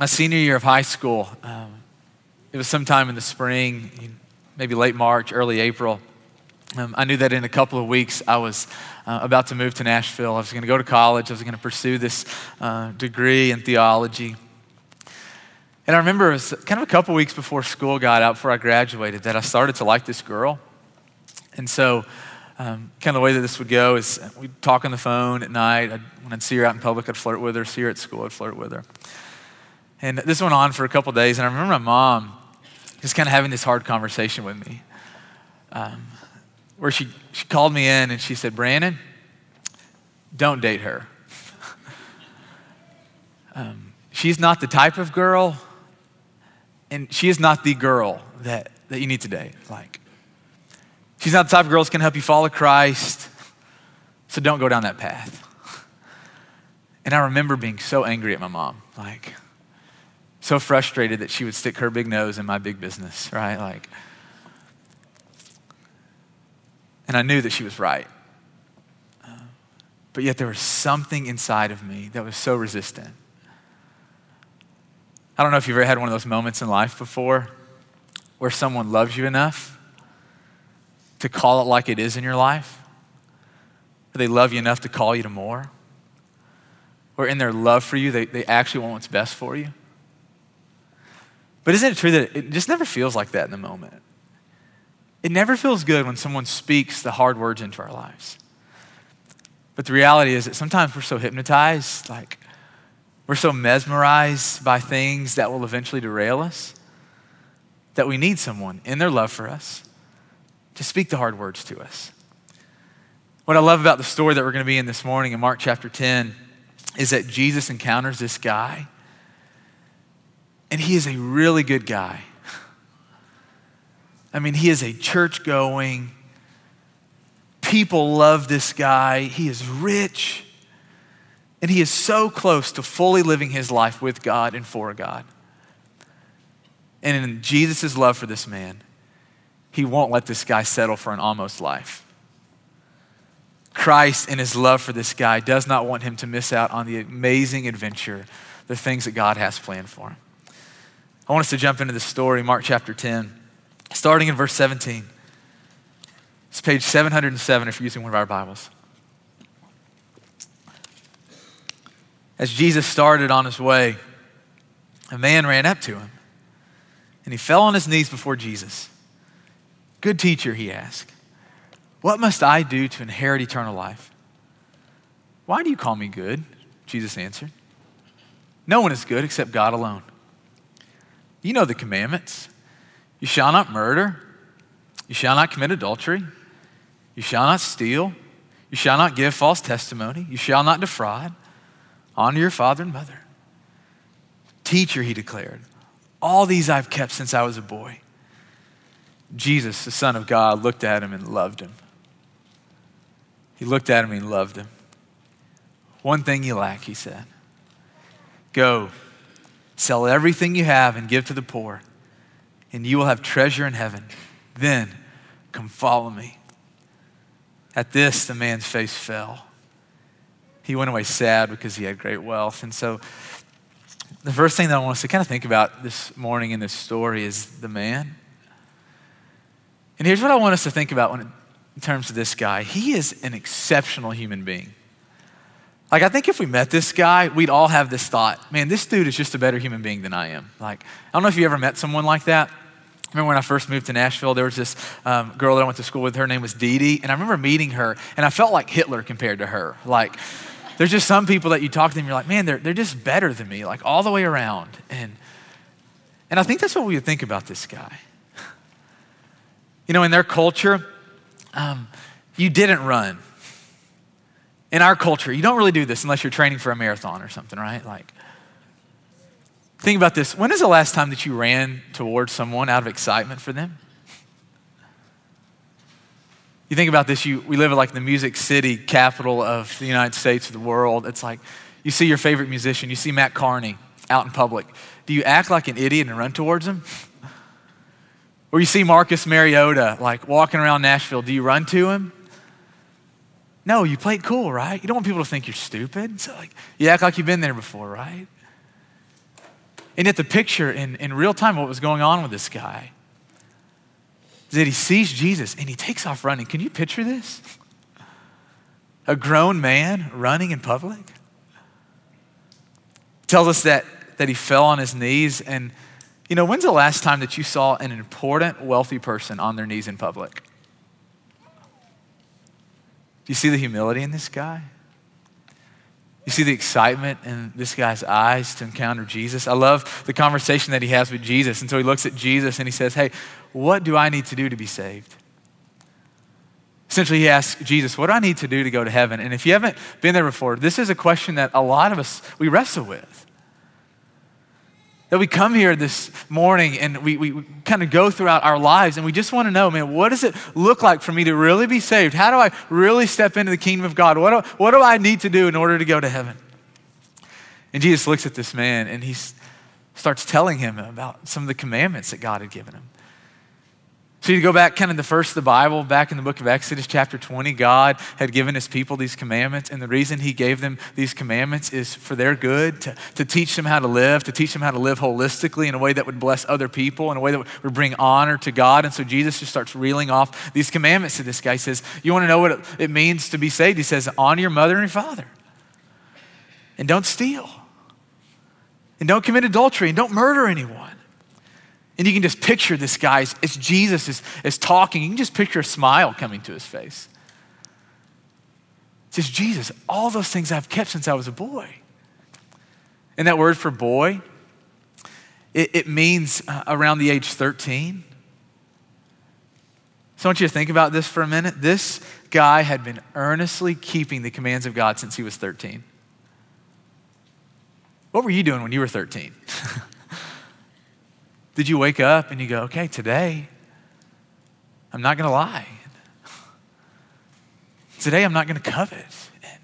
my senior year of high school, um, it was sometime in the spring, maybe late March, early April. Um, I knew that in a couple of weeks I was uh, about to move to Nashville. I was going to go to college. I was going to pursue this uh, degree in theology. And I remember it was kind of a couple weeks before school got out, before I graduated, that I started to like this girl. And so, um, kind of the way that this would go is we'd talk on the phone at night. I'd, when I'd see her out in public, I'd flirt with her. See her at school, I'd flirt with her. And this went on for a couple days. And I remember my mom just kind of having this hard conversation with me, um, where she, she called me in and she said, Brandon, don't date her. um, she's not the type of girl and she is not the girl that, that you need to date. Like, she's not the type of girl that's going to help you follow Christ. So don't go down that path. And I remember being so angry at my mom, like, so frustrated that she would stick her big nose in my big business, right? Like, and I knew that she was right. but yet there was something inside of me that was so resistant. I don't know if you've ever had one of those moments in life before where someone loves you enough to call it like it is in your life. They love you enough to call you to more. Or in their love for you, they, they actually want what's best for you. But isn't it true that it just never feels like that in the moment? It never feels good when someone speaks the hard words into our lives. But the reality is that sometimes we're so hypnotized, like we're so mesmerized by things that will eventually derail us that we need someone in their love for us to speak the hard words to us. What I love about the story that we're going to be in this morning in Mark chapter 10 is that Jesus encounters this guy, and he is a really good guy. I mean, he is a church going, people love this guy, he is rich. And he is so close to fully living his life with God and for God. And in Jesus' love for this man, he won't let this guy settle for an almost life. Christ, in his love for this guy, does not want him to miss out on the amazing adventure, the things that God has planned for him. I want us to jump into the story, Mark chapter 10, starting in verse 17. It's page 707 if you're using one of our Bibles. as Jesus started on his way, a man ran up to him and he fell on his knees before Jesus. Good teacher, he asked, what must I do to inherit eternal life? Why do you call me good? Jesus answered. No one is good except God alone. You know the commandments. You shall not murder. You shall not commit adultery. You shall not steal. You shall not give false testimony. You shall not defraud. Honor your father and mother. Teacher, he declared, all these I've kept since I was a boy. Jesus, the Son of God, looked at him and loved him. He looked at him and loved him. One thing you lack, he said. Go, sell everything you have and give to the poor, and you will have treasure in heaven. Then come follow me. At this, the man's face fell he went away sad because he had great wealth. And so, the first thing that I want us to kind of think about this morning in this story is the man. And here's what I want us to think about when it, in terms of this guy. He is an exceptional human being. Like, I think if we met this guy, we'd all have this thought man, this dude is just a better human being than I am. Like, I don't know if you ever met someone like that. I remember when I first moved to Nashville, there was this um, girl that I went to school with. Her name was Dee Dee. And I remember meeting her, and I felt like Hitler compared to her. Like, there's just some people that you talk to them, you're like, man, they're, they're just better than me, like all the way around. And, and I think that's what we would think about this guy. You know, in their culture, um, you didn't run. In our culture, you don't really do this unless you're training for a marathon or something, right? Like, think about this. When is the last time that you ran towards someone out of excitement for them? you think about this, you, we live in like the music city capital of the United States of the world. It's like you see your favorite musician, you see Matt Carney out in public. Do you act like an idiot and run towards him? or you see Marcus Mariota like walking around Nashville, do you run to him? No, you play it cool, right? You don't want people to think you're stupid. So like you act like you've been there before, right? And yet, the picture in, in real time, what was going on with this guy is that he sees Jesus and he takes off running. Can you picture this? A grown man running in public? Tells us that, that he fell on his knees. And, you know, when's the last time that you saw an important, wealthy person on their knees in public? You see the humility in this guy? You see the excitement in this guy's eyes to encounter Jesus. I love the conversation that he has with Jesus. So he looks at Jesus and he says, Hey, what do I need to do to be saved? Essentially, he asks Jesus, What do I need to do to go to heaven? And if you haven't been there before, this is a question that a lot of us, we wrestle with. That we come here this morning and we, we, kind of go throughout our lives and we just want to know, man, what does it look like for me to really be saved? How do I really step into the kingdom of God? What do, what do I need to do in order to go to heaven? And Jesus looks at this man and he starts telling him about some of the commandments that God had given him. So you go back kind of the first of the Bible, back in the book of Exodus, chapter 20, God had given his people these commandments. And the reason he gave them these commandments is for their good, to, to teach them how to live, to teach them how to live holistically in a way that would bless other people, in a way that would bring honor to God. And so Jesus just starts reeling off these commandments to this guy. He says, You want to know what it, means to be saved? He says, Honor your mother and your father. And don't steal. And don't commit adultery. And don't murder anyone. And you can just picture this guy as Jesus is, is talking. You can just picture a smile coming to his face. It's just Jesus, all those things I've kept since I was a boy. And that word for boy, it, it means uh, around the age 13. So I want you to think about this for a minute. This guy had been earnestly keeping the commands of God since he was 13. What were you doing when you were 13? Did you wake up and you go, okay, today, I'm not going to lie. Today, I'm not going to covet. And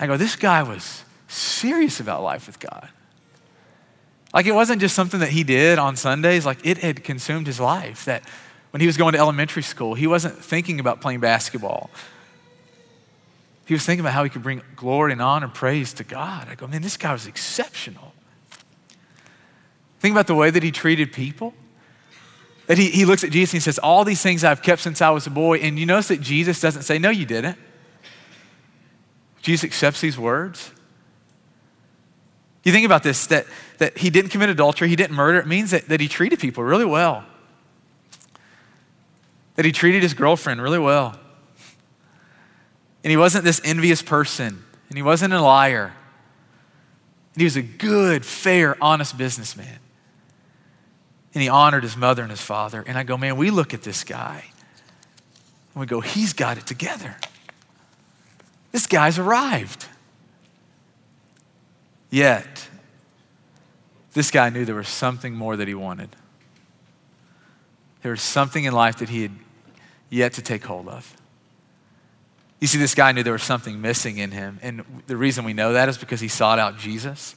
I go, this guy was serious about life with God. Like it wasn't just something that he did on Sundays, like it had consumed his life. That when he was going to elementary school, he wasn't thinking about playing basketball. He was thinking about how he could bring glory and honor and praise to God. I go, man, this guy was exceptional. Think about the way that he treated people. That he, he looks at Jesus and he says, All these things I've kept since I was a boy. And you notice that Jesus doesn't say, No, you didn't. Jesus accepts these words. You think about this that, that he didn't commit adultery, he didn't murder. It means that, that he treated people really well, that he treated his girlfriend really well. And he wasn't this envious person, and he wasn't a liar. And he was a good, fair, honest businessman and he honored his mother and his father. And I go, man, we look at this guy and we go, he's got it together. This guy's arrived. Yet, this guy knew there was something more that he wanted. There was something in life that he had yet to take hold of. You see, this guy knew there was something missing in him. And the reason we know that is because he sought out Jesus.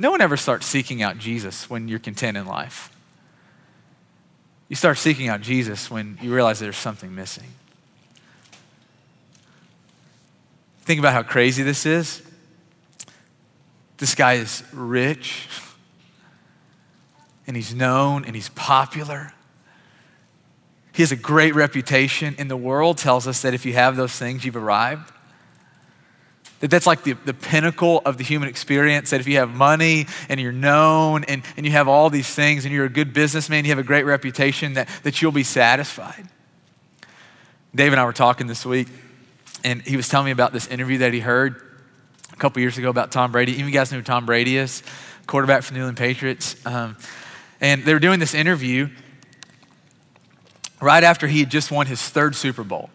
No one ever starts seeking out Jesus when you're content in life. You start seeking out Jesus when you realize there's something missing. Think about how crazy this is. This guy is rich, and he's known, and he's popular. He has a great reputation, and the world tells us that if you have those things, you've arrived. That that's like the, the pinnacle of the human experience. That if you have money and you're known and, and you have all these things and you're a good businessman, you have a great reputation, that, that you'll be satisfied. Dave and I were talking this week, and he was telling me about this interview that he heard a couple years ago about Tom Brady. Even you guys know who Tom Brady is, quarterback for the New England Patriots. Um, and they were doing this interview right after he had just won his third Super Bowl.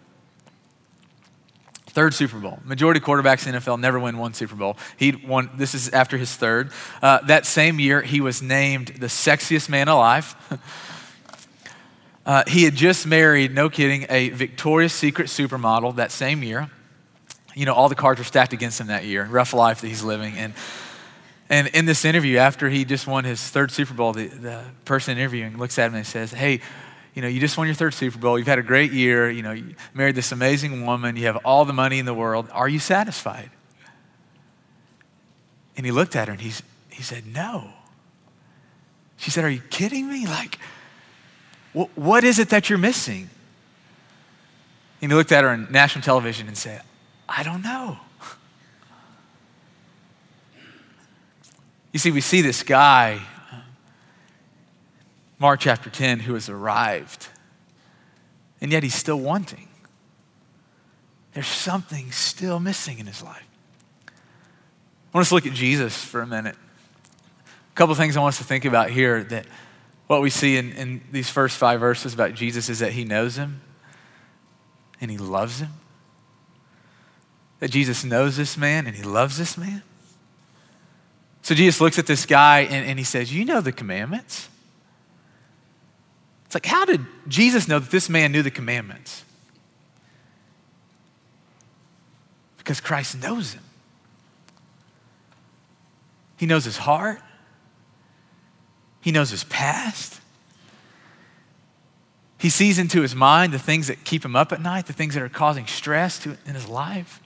Third Super Bowl. Majority quarterbacks in the NFL never win one Super Bowl. He won, this is after his third. Uh, that same year, he was named the sexiest man alive. uh, he had just married, no kidding, a Victoria's Secret supermodel that same year. You know, all the cards were stacked against him that year. Rough life that he's living. And, and in this interview, after he just won his third Super Bowl, the, the person interviewing looks at him and says, Hey, you know, you just won your third Super Bowl. You've had a great year. You know, you married this amazing woman. You have all the money in the world. Are you satisfied? And he looked at her and he's, he said, No. She said, Are you kidding me? Like, wh- what is it that you're missing? And he looked at her on national television and said, I don't know. You see, we see this guy, Mark chapter 10, who has arrived, and yet he's still wanting. There's something still missing in his life. I want us to look at Jesus for a minute. A couple things I want us to think about here that what we see in, in these first five verses about Jesus is that he knows him and he loves him. That Jesus knows this man and he loves this man. So Jesus looks at this guy and, and he says, You know the commandments. It's like, how did Jesus know that this man knew the commandments? Because Christ knows him. He knows his heart. He knows his past. He sees into his mind the things that keep him up at night, the things that are causing stress to, in his life.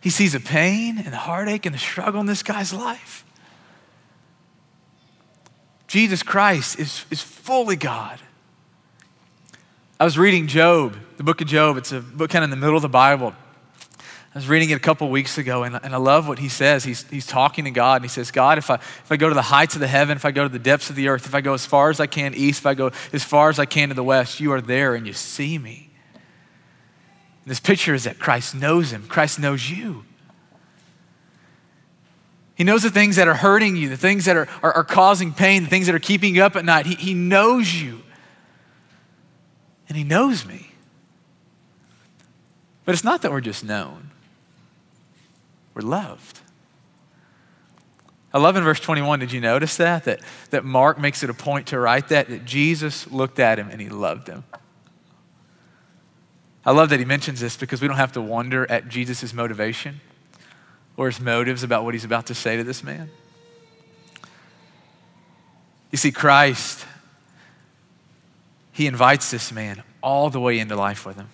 He sees the pain and the heartache and the struggle in this guy's life. Jesus Christ is, is fully God. I was reading Job, the book of Job. It's a book kind of in the middle of the Bible. I was reading it a couple weeks ago, and, and I love what he says. He's, he's talking to God, and he says, God, if I, if I go to the heights of the heaven, if I go to the depths of the earth, if I go as far as I can east, if I go as far as I can to the west, you are there and you see me. This picture is that Christ knows him, Christ knows you. He knows the things that are hurting you, the things that are, are, are causing pain, the things that are keeping you up at night. He, he knows you. And He knows me. But it's not that we're just known. We're loved. I love in verse 21, did you notice that? That, that Mark makes it a point to write that, that Jesus looked at him and he loved him. I love that he mentions this because we don't have to wonder at Jesus' motivation or his motives about what he's about to say to this man. You see, Christ, he invites this man all the way into life with him.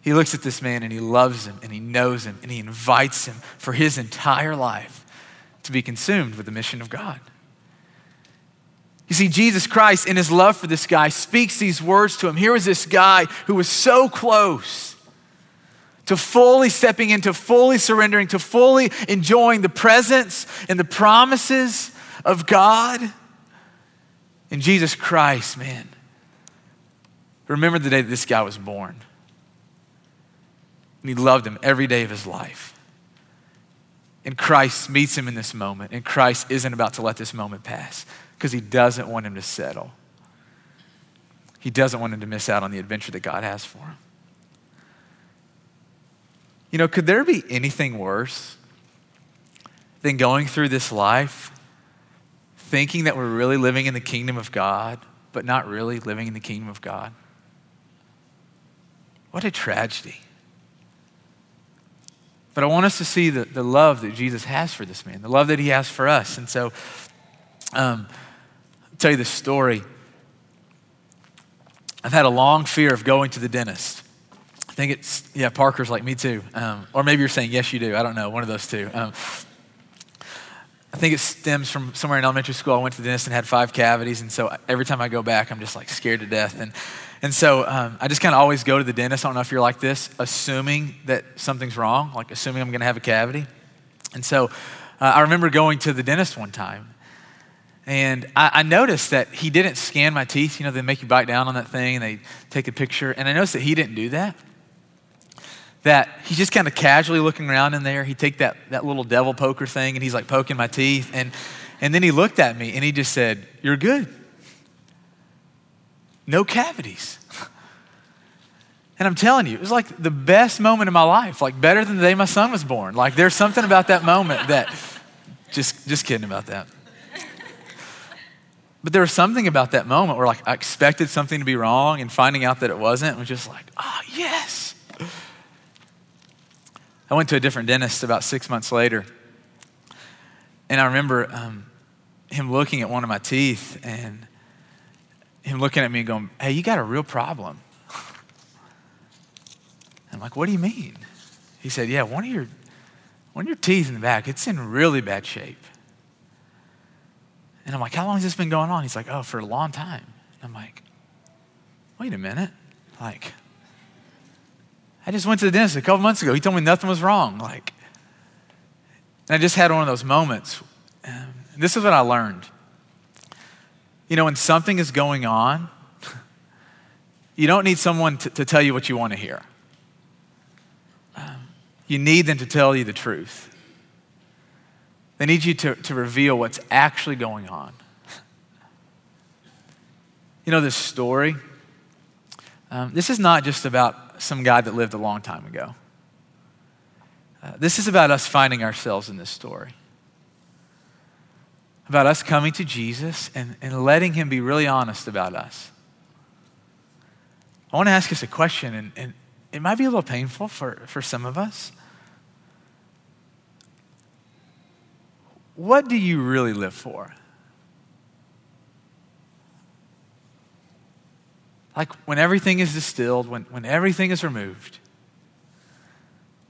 He looks at this man and he loves him and he knows him and he invites him for his entire life to be consumed with the mission of God. You see, Jesus Christ, in his love for this guy, speaks these words to him. Here was this guy who was so close to fully stepping into, fully surrendering, to fully enjoying the presence and the promises of God. In Jesus Christ, man, remember the day that this guy was born. And he loved him every day of his life. And Christ meets him in this moment, and Christ isn't about to let this moment pass because he doesn't want him to settle. He doesn't want him to miss out on the adventure that God has for him. You know, could there be anything worse than going through this life thinking that we're really living in the kingdom of God, but not really living in the kingdom of God? What a tragedy. But I want us to see the, the love that Jesus has for this man, the love that he has for us. And so, um, I'll tell you the story. I've had a long fear of going to the dentist. I think it's, yeah, Parker's like me too. Um, or maybe you're saying, yes, you do. I don't know, one of those two. Um, I think it stems from somewhere in elementary school. I went to the dentist and had five cavities. And so every time I go back, I'm just like scared to death. And and so um, I just kind of always go to the dentist. I don't know if you're like this, assuming that something's wrong, like assuming I'm going to have a cavity. And so uh, I remember going to the dentist one time. And I, I, noticed that he didn't scan my teeth. You know, they make you bite down on that thing and they take a picture. And I noticed that he didn't do that. That he's just kind of casually looking around in there. He'd take that, that little devil poker thing and he's like poking my teeth. And, and then he looked at me and he just said, You're good no cavities. And I'm telling you, it was like the best moment of my life, like better than the day my son was born. Like there's something about that moment that, just, just kidding about that. But there was something about that moment where like I expected something to be wrong and finding out that it wasn't was just like, oh, yes. I went to a different dentist about six months later. And I remember um, him looking at one of my teeth and him looking at me and going, Hey, you got a real problem. I'm like, What do you mean? He said, Yeah, one of your, When your teeth in the back, it's in really bad shape. And I'm like, How long has this been going on? He's like, Oh, for a long time. I'm like, Wait a minute. Like, I just went to the dentist a couple months ago. He told me nothing was wrong. Like, and I just had one of those moments. And this is what I learned. You know, when something is going on, you don't need someone to, to tell you what you want to hear. Um, you need them to tell you the truth. They need you to, to reveal what's actually going on. You know, this story, um, this is not just some guy that lived a long time ago. Uh, this is about us finding ourselves in this story. About us coming to Jesus and, and letting him be really honest about us. I want to ask us a question, and, and it might be a little painful for, for some of us. What do you really live for? Like when everything is distilled, when, when everything is removed,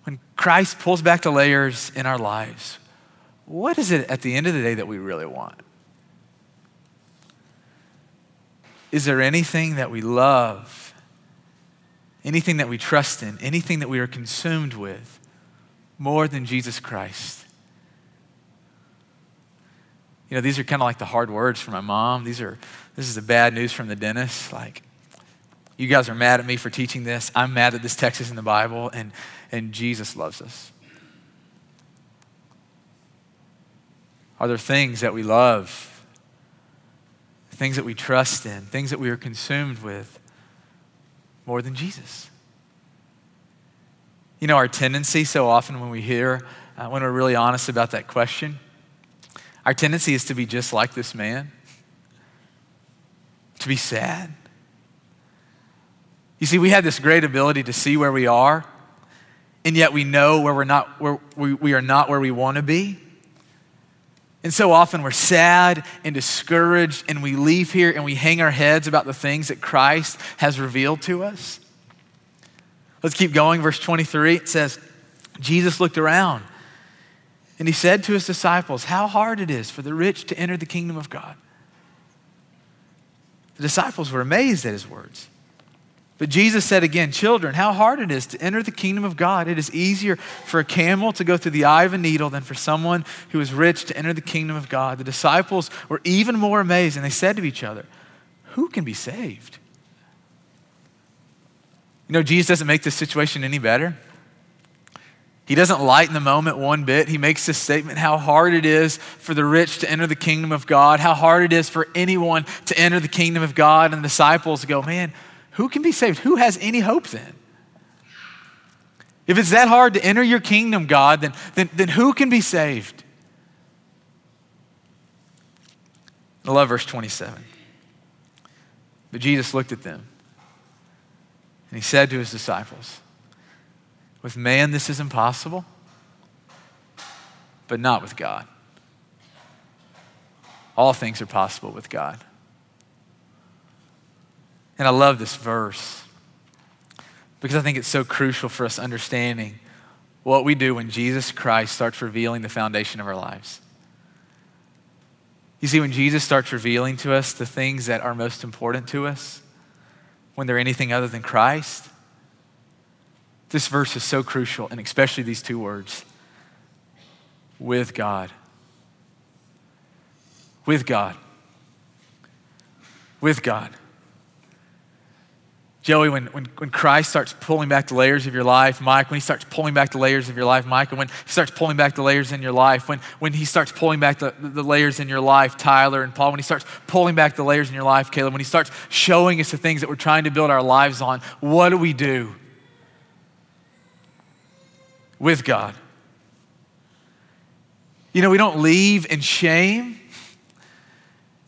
when Christ pulls back the layers in our lives, what is it at the end of the day that we really want? Is there anything that we love, anything that we trust in, anything that we are consumed with more than Jesus Christ? You know, these are kind of like the hard words from my mom. These are, this is the bad news from the dentist. Like, you guys are mad at me for teaching this. I'm mad that this text is in the Bible, and, and Jesus loves us. Are there things that we love, things that we trust in, things that we are consumed with more than Jesus? You know, our tendency so often when we hear, uh, when we're really honest about that question, our tendency is to be just like this man, to be sad. You see, we have this great ability to see where we are, and yet we know where we're not, where we, we are not where we want to be. And so often we're sad and discouraged, and we leave here and we hang our heads about the things that Christ has revealed to us. Let's keep going. Verse 23 it says, Jesus looked around and he said to his disciples, How hard it is for the rich to enter the kingdom of God. The disciples were amazed at his words. But Jesus said again, Children, how hard it is to enter the kingdom of God. It is easier for a camel to go through the eye of a needle than for someone who is rich to enter the kingdom of God. The disciples were even more amazed, and they said to each other, Who can be saved? You know, Jesus doesn't make this situation any better. He doesn't lighten the moment one bit. He makes this statement how hard it is for the rich to enter the kingdom of God, how hard it is for anyone to enter the kingdom of God. And the disciples go, Man, who can be saved? Who has any hope then? If it's that hard to enter your kingdom, God, then, then, then who can be saved? I love verse 27. But Jesus looked at them and he said to his disciples, with man, this is impossible, but not with God. All things are possible with God. And I love this verse because I think it's so crucial for us understanding what we do when Jesus Christ starts revealing the foundation of our lives. You see, when Jesus starts revealing to us the things that are most important to us, when they're anything other than Christ, this verse is so crucial, and especially these two words with God. With God. With God. Joey, when, when, when Christ starts pulling back the layers of your life, Mike, when he starts pulling back the layers of your life, Mike, and when he starts pulling back the layers in your life, when, when he starts pulling back the, the layers in your life, Tyler and Paul, when he starts pulling back the layers in your life, Caleb, when he starts showing us the things that we're trying to build our lives on, what do we do? with God. You know, we don't leave in shame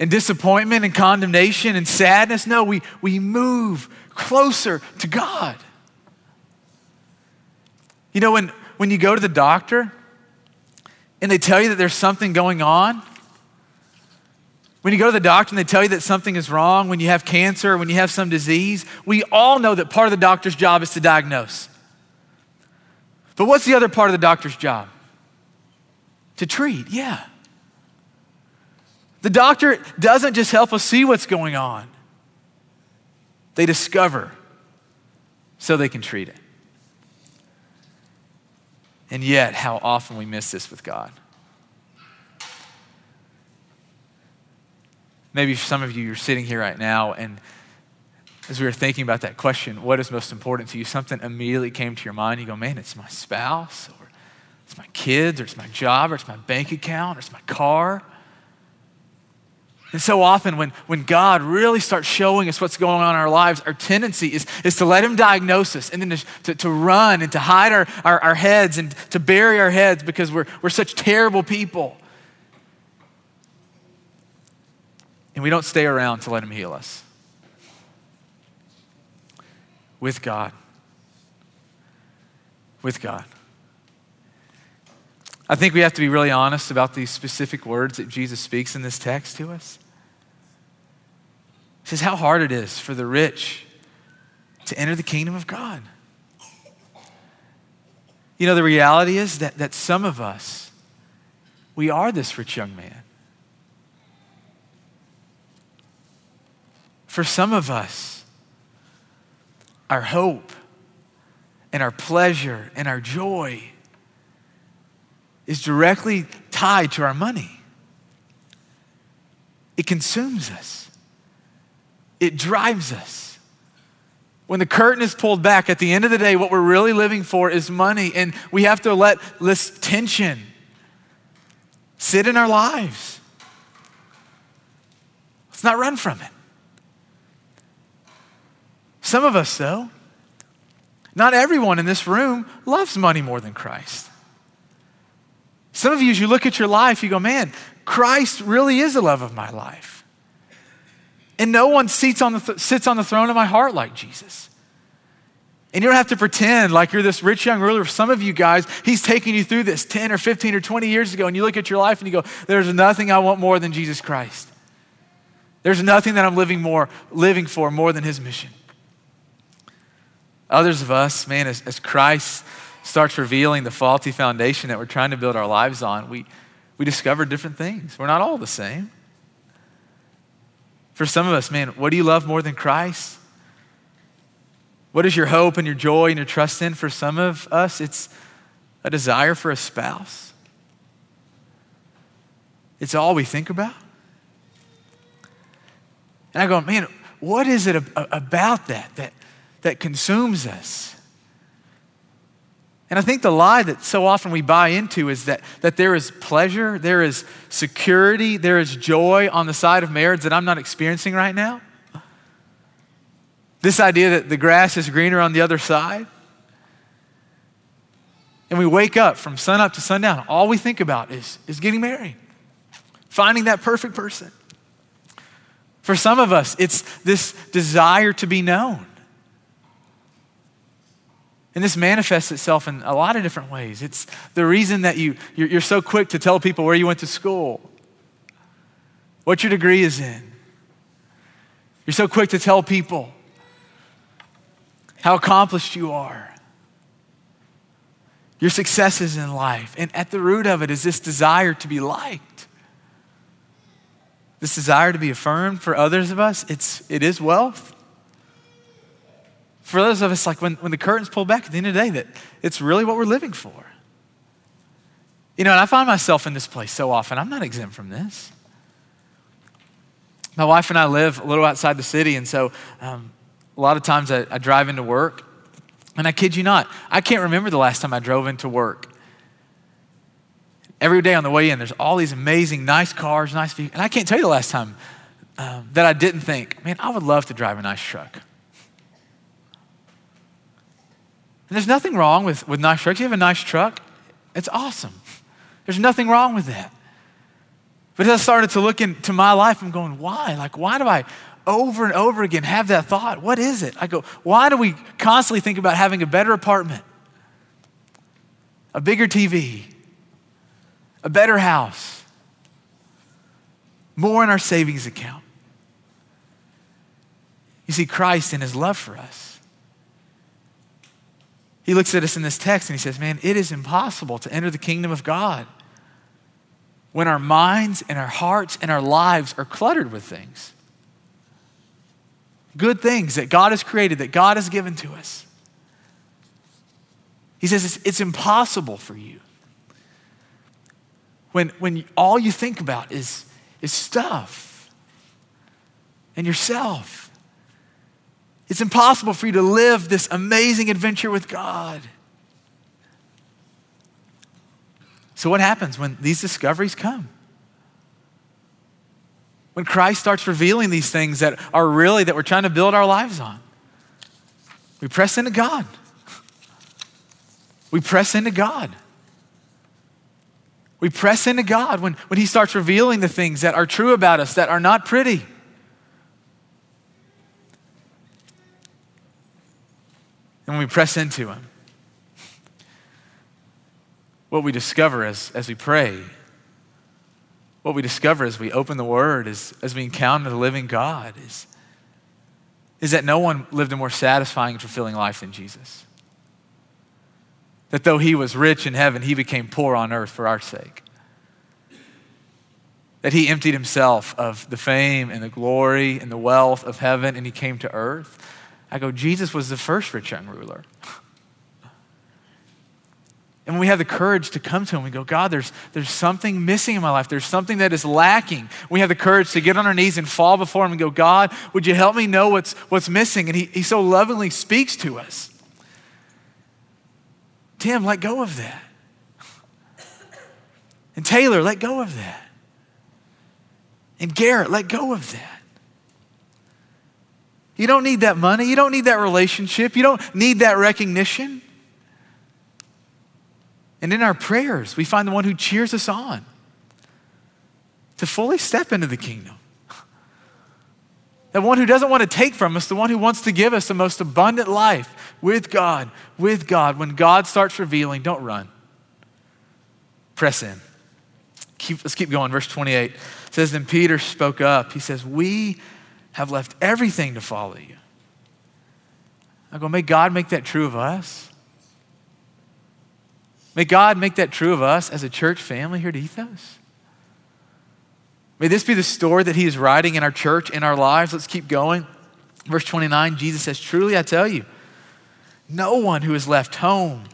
and disappointment and condemnation and sadness. No, we, we move closer to God. You know, when, when you go to the doctor and they tell you that there's something going on, when you go to the doctor and they tell you that something is wrong, when you have cancer, when you have some disease, we all know that part of the doctor's job is to diagnose. But what's the other part of the doctor's job? to treat, yeah. The doctor doesn't just help us see what's going on, they discover so they can treat it. And yet, how often we miss this with God. Maybe some of you, you're sitting here right now, and as we were thinking about that question, what is most important to you? Something immediately came to your mind. You go, man, it's my spouse, or it's my kids, or it's my job, or it's my bank account, or it's my car. And so often, when, when God really starts showing us what's going on in our lives, our tendency is, is to let Him diagnose us and then to, to, run and to hide our, our, our heads and to bury our heads because we're, we're such terrible people. And we don't stay around to let Him heal us. With God. With God. I think we have to be really honest about these specific words that Jesus speaks in this text to us. He says how hard it is for the rich to enter the kingdom of God. You know, the reality is that, that some of us, we are this rich young man. For some of us, our hope and our pleasure and our joy is directly tied to our money. It consumes us, it drives us. When the curtain is pulled back, at the end of the day, what we're really living for is money, and we have to let this tension sit in our lives. Let's not run from it. Some of us, though, not everyone in this room loves money more than Christ. Some of you, as you look at your life, you go, man, Christ really is the love of my life. And no one sits on the, th- sits on the throne of my heart like Jesus. And you don't have to pretend like you're this rich young ruler. Some of you guys, he's taking you through this 10 or 15 or 20 years ago, and you look at your life and you go, There's nothing I want more than Jesus Christ. There's nothing that I'm living more, living for more than his mission. Others of us, man, as, as Christ starts revealing the faulty foundation that we're trying to build our lives on, we, we discover different things. We're not all the same. For some of us, man, what do you love more than Christ? What is your hope and your joy and your trust in? For some of us, it's a desire for a spouse. It's all we think about. And I go, man, what is it about that that, that consumes us? And I think the lie that so often we buy into is that, that there is pleasure, there is security, there is joy on the side of marriage that I'm not experiencing right now. This idea that the grass is greener on the other side. And we wake up from sun up to sundown, all we think about is, is getting married, finding that perfect person. For some of us, it's this desire to be known. And this manifests itself in a lot of different ways. It's the reason that you, you're, you're so quick to tell people where you went to school, what your degree is in. You're so quick to tell people how accomplished you are, your successes in life. And at the root of it is this desire to be liked. This desire to be affirmed for others of us, it's, it is wealth for those of us, like when, when the curtains pull back at the end of the day, that it's really what we're living for. You know, and I find myself in this place so often. I'm not exempt from this. My wife and I live a little outside the city, and so um, a lot of times I, I drive into work, and I kid you not, I can't remember the last time I drove into work. Every day on the way in, there's all these amazing, nice cars, nice vehicles, and I can't tell you the last time um, that I didn't think, man, I would love to drive a nice truck. And there's nothing wrong with, with nice trucks. You have a nice truck, it's awesome. There's nothing wrong with that. But as I started to look into my life, I'm going, why? Like, why do I over and over again have that thought? What is it? I go, why do we constantly think about having a better apartment, a bigger TV, a better house, more in our savings account? You see, Christ in his love for us he looks at us in this text and he says, Man, it is impossible to enter the kingdom of God when our minds and our hearts and our lives are cluttered with things. Good things that God has created, that God has given to us. He says it's, it's impossible for you. When, when all you think about is, is stuff and yourself. It's impossible for you to live this amazing adventure with God. So, what happens when these discoveries come? When Christ starts revealing these things that are really that we're trying to build our lives on, we press into God. We press into God. We press into God when, when He starts revealing the things that are true about us that are not pretty. And when we press into Him, what we discover as, as we pray, what we discover as we open the Word, as, as we encounter the living God, is, is that no one lived a more satisfying and fulfilling life than Jesus. That though he was rich in heaven, he became poor on earth for our sake. That he emptied himself of the fame and the glory and the wealth of heaven and he came to earth. I go, Jesus was the first rich young ruler. And we have the courage to come to Him, we go, God, there's, there's something missing in my life. There's something that is lacking. We have the courage to get on our knees and fall before Him and go, God, would you help me know what's, what's missing? And he, he so lovingly speaks to us. Tim, let go of that. And Taylor, let go of that. And Garrett, let go of that. You don't need that money. You don't need that relationship. You don't need that recognition. And in our prayers, we find the one who cheers us on to fully step into the kingdom. The one who doesn't want to take from us, the one who wants to give us the most abundant life with God, with God. When God starts revealing, don't run. Press in. Keep, let's keep going. Verse 28 says, Then Peter spoke up. He says, We have left everything to follow you. I go, May God make that true of us. May God make that true of us as a church family here at Ethos. May this be the story that He is writing in our church, in our lives. Let's keep going. Verse 29, Jesus says, Truly I tell you, no one who has left home,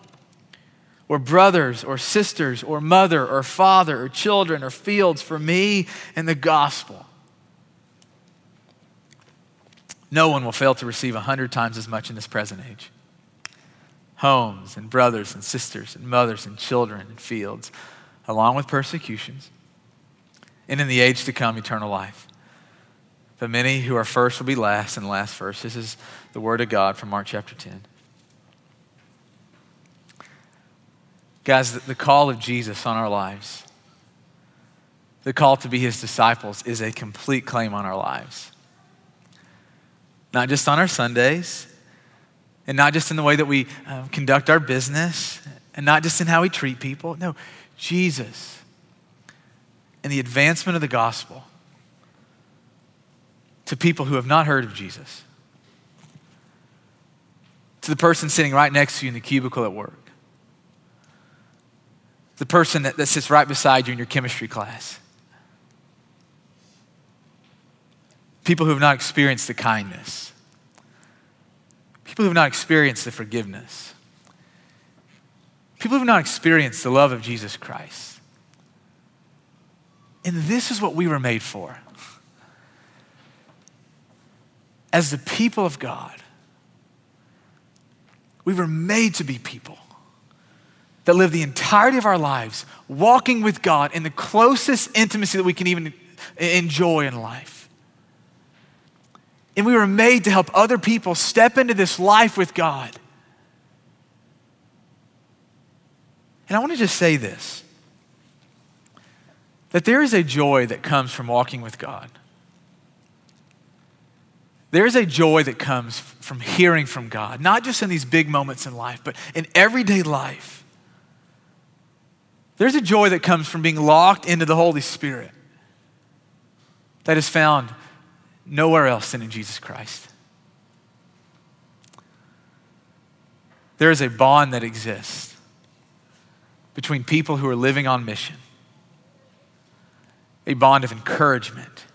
or brothers, or sisters, or mother, or father, or children, or fields for me and the gospel, no one will fail to receive a hundred times as much in this present age homes and brothers and sisters and mothers and children and fields, along with persecutions, and in the age to come, eternal life. But many who are first will be last, and last first. This is the word of God from Mark chapter 10. Guys, the call of Jesus on our lives, the call to be his disciples, is a complete claim on our lives. Not just on our Sundays, and not just in the way that we um, conduct our business, and not just in how we treat people. No, Jesus and the advancement of the gospel to people who have not heard of Jesus, to the person sitting right next to you in the cubicle at work, the person that, that sits right beside you in your chemistry class, people who have not experienced the kindness People who have not experienced the forgiveness. People who have not experienced the love of Jesus Christ. And this is what we were made for. As the people of God, we were made to be people that live the entirety of our lives walking with God in the closest intimacy that we can even enjoy in life. And we were made to help other people step into this life with God. And I want to just say this that there is a joy that comes from walking with God. There is a joy that comes from hearing from God, not just in these big moments in life, but in everyday life. There's a joy that comes from being locked into the Holy Spirit that is found nowhere else than in Jesus Christ. There is a bond that exists between people who are living on mission a bond of encouragement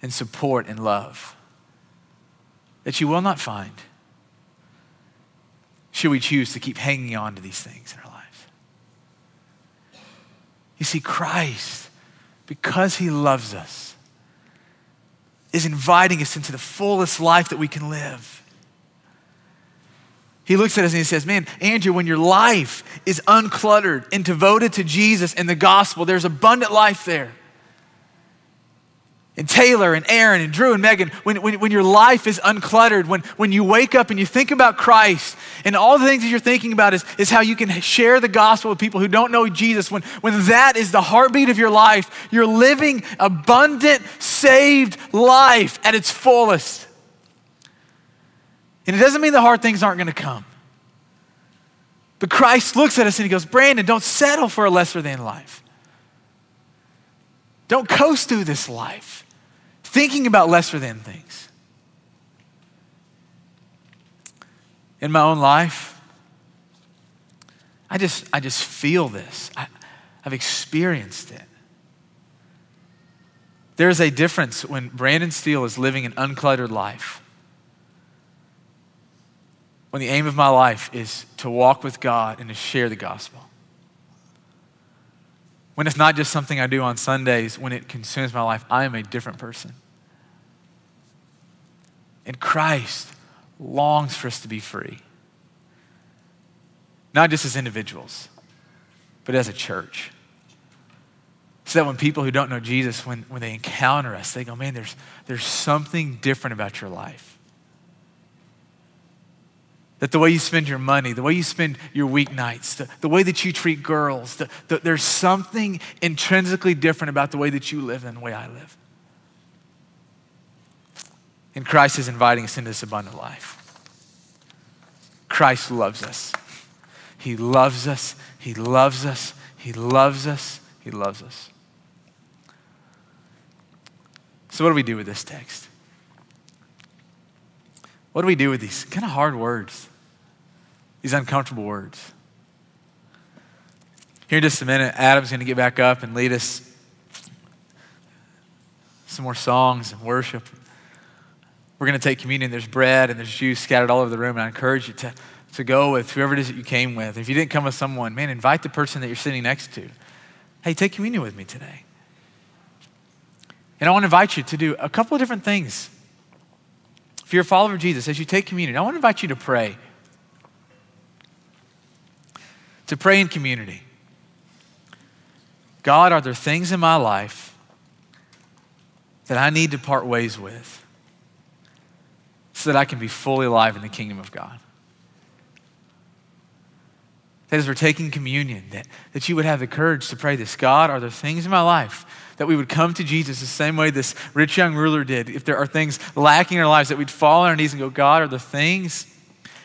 and support and love that you will not find should we choose to keep hanging on to these things in our lives. You see, Christ, because he loves us, is inviting us into the fullest life that we can live. He looks at us and he says, Man, Andrew, when your life is uncluttered and devoted to Jesus and the gospel, there's abundant life there and Taylor and Aaron and Drew and Megan, when, when, when your life is uncluttered, when, when you wake up and you think about Christ and all the things that you're thinking about is, is how you can share the gospel with people who don't know Jesus, when, when that is the heartbeat of your life, you're living abundant, saved life at its fullest. And it doesn't mean the hard things aren't going to come. But Christ looks at us and he goes, Brandon, don't settle for a lesser than life. Don't coast through this life thinking about lesser than things. In my own life, I just, I just feel this. I, I've experienced it. There's a difference when Brandon Steele is living an uncluttered life. When the aim of my life is to walk with God and to share the gospel. When it's not just something I do on Sundays, when it consumes my life, I am a different person. And Christ longs for us to be free. Not just as individuals, but as a church. So that when people who don't know Jesus, when, when they encounter us, they go, man, there's, there's something different about your life. That the way you spend your money, the way you spend your weeknights, the, the way that you treat girls, the, the, there's something intrinsically different about the way that you live than the way I live. And Christ is inviting us into this abundant life. Christ loves us. He loves us. He loves us. He loves us. He loves us. So, what do we do with this text? What do we do with these kind of hard words? These uncomfortable words. Here in just a minute, Adam's going to get back up and lead us some more songs and worship we're going to take communion. There's bread and there's juice scattered all over the room. And I encourage you to, to go with whoever it is that you came with. If you didn't come with someone, man, invite the person that you're sitting next to. Hey, take communion with me today. And I want to invite you to do a couple of different things. If you're a follower of Jesus, as you take communion, I want to invite you to pray. To pray in community. God, are there things in my life that I need to part ways with? so that I can be fully alive in the kingdom of God. That as we're taking communion, that, that you would have the courage to pray this God, are there things in my life that we would come to Jesus the same way this rich young ruler did? If there are things lacking in our lives, that we'd fall on our knees and go, God, are there things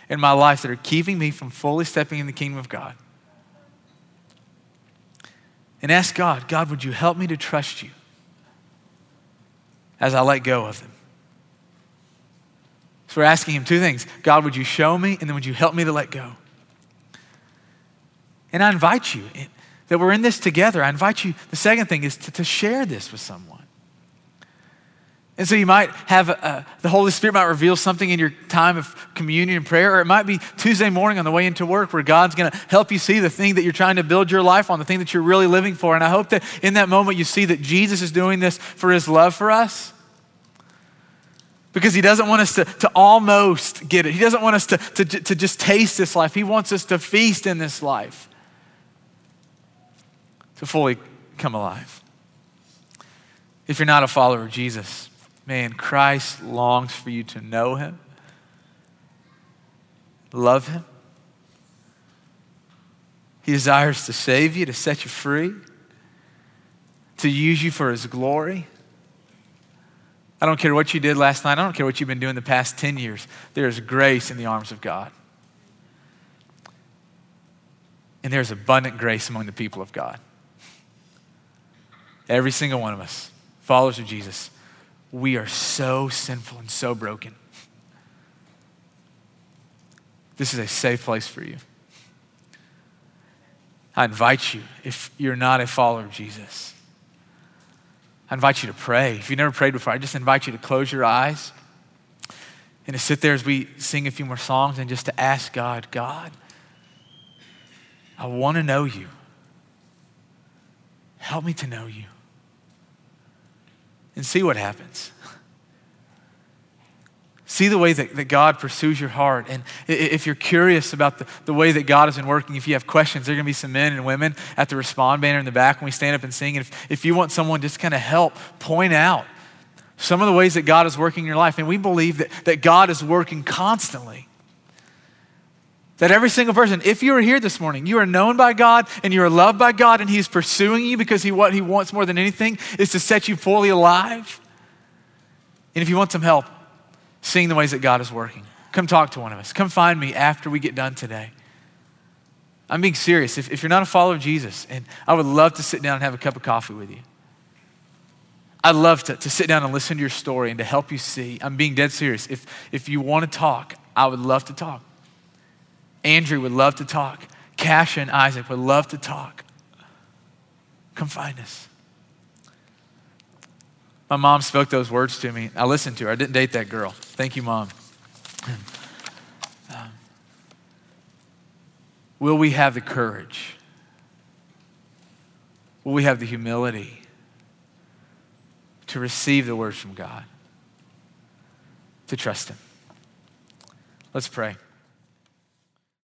in my life that are keeping me from fully stepping in the kingdom of God? And ask God, God, would you help me to trust you as I let go of them? So we're asking him two things God, would you show me? And then would you help me to let go? And I invite you that we're in this together. I invite you, the second thing is to, to share this with someone. And so you might have a, the Holy Spirit might reveal something in your time of communion and prayer, or it might be Tuesday morning on the way into work where God's going to help you see the thing that you're trying to build your life on, the thing that you're really living for. And I hope that in that moment you see that Jesus is doing this for his love for us because he doesn't want us to, to almost get it. He doesn't want us to, to, to just taste this life. He wants us to feast in this life, to fully come alive. If you're not a follower of Jesus, man, Christ longs for you to know him, love him. He desires to save you, to set you free, to use you for his glory. I don't care what you did last night. I don't care what you've been doing the past 10 years. There is grace in the arms of God. And there's abundant grace among the people of God. Every single one of us, followers of Jesus, we are so sinful and so broken. This is a safe place for you. I invite you, if you're not a follower of Jesus, I invite you to pray. If you've never prayed before, I just invite you to close your eyes and to sit there as we sing a few more songs and just to ask God, God, I want to know you. Help me to know you. And see what happens. See the way that, that God pursues your heart. And if you're curious about the, the way that God has been working, if you have questions, there are going to be some men and women at the respond banner in the back when we stand up and sing. And if, if you want someone just kind of help point out some of the ways that God is working in your life, and we believe that, that God is working constantly. That every single person, if you are here this morning, you are known by God and you are loved by God, and He is pursuing you because he, what He wants more than anything is to set you fully alive. And if you want some help, seeing the ways that God is working. Come talk to one of us. Come find me after we get done today. I'm being serious. If, if you're not a follower of Jesus, and I would love to sit down and have a cup of coffee with you. I'd love to, to sit down and listen to your story and to help you see. I'm being dead serious. If, if you want to talk, I would love to talk. Andrew would love to talk. Cash and Isaac would love to talk. Come find us. My mom spoke those words to me. I listened to her. I didn't date that girl. Thank you, Mom. Um, will we have the courage? Will we have the humility to receive the words from God? To trust Him? Let's pray.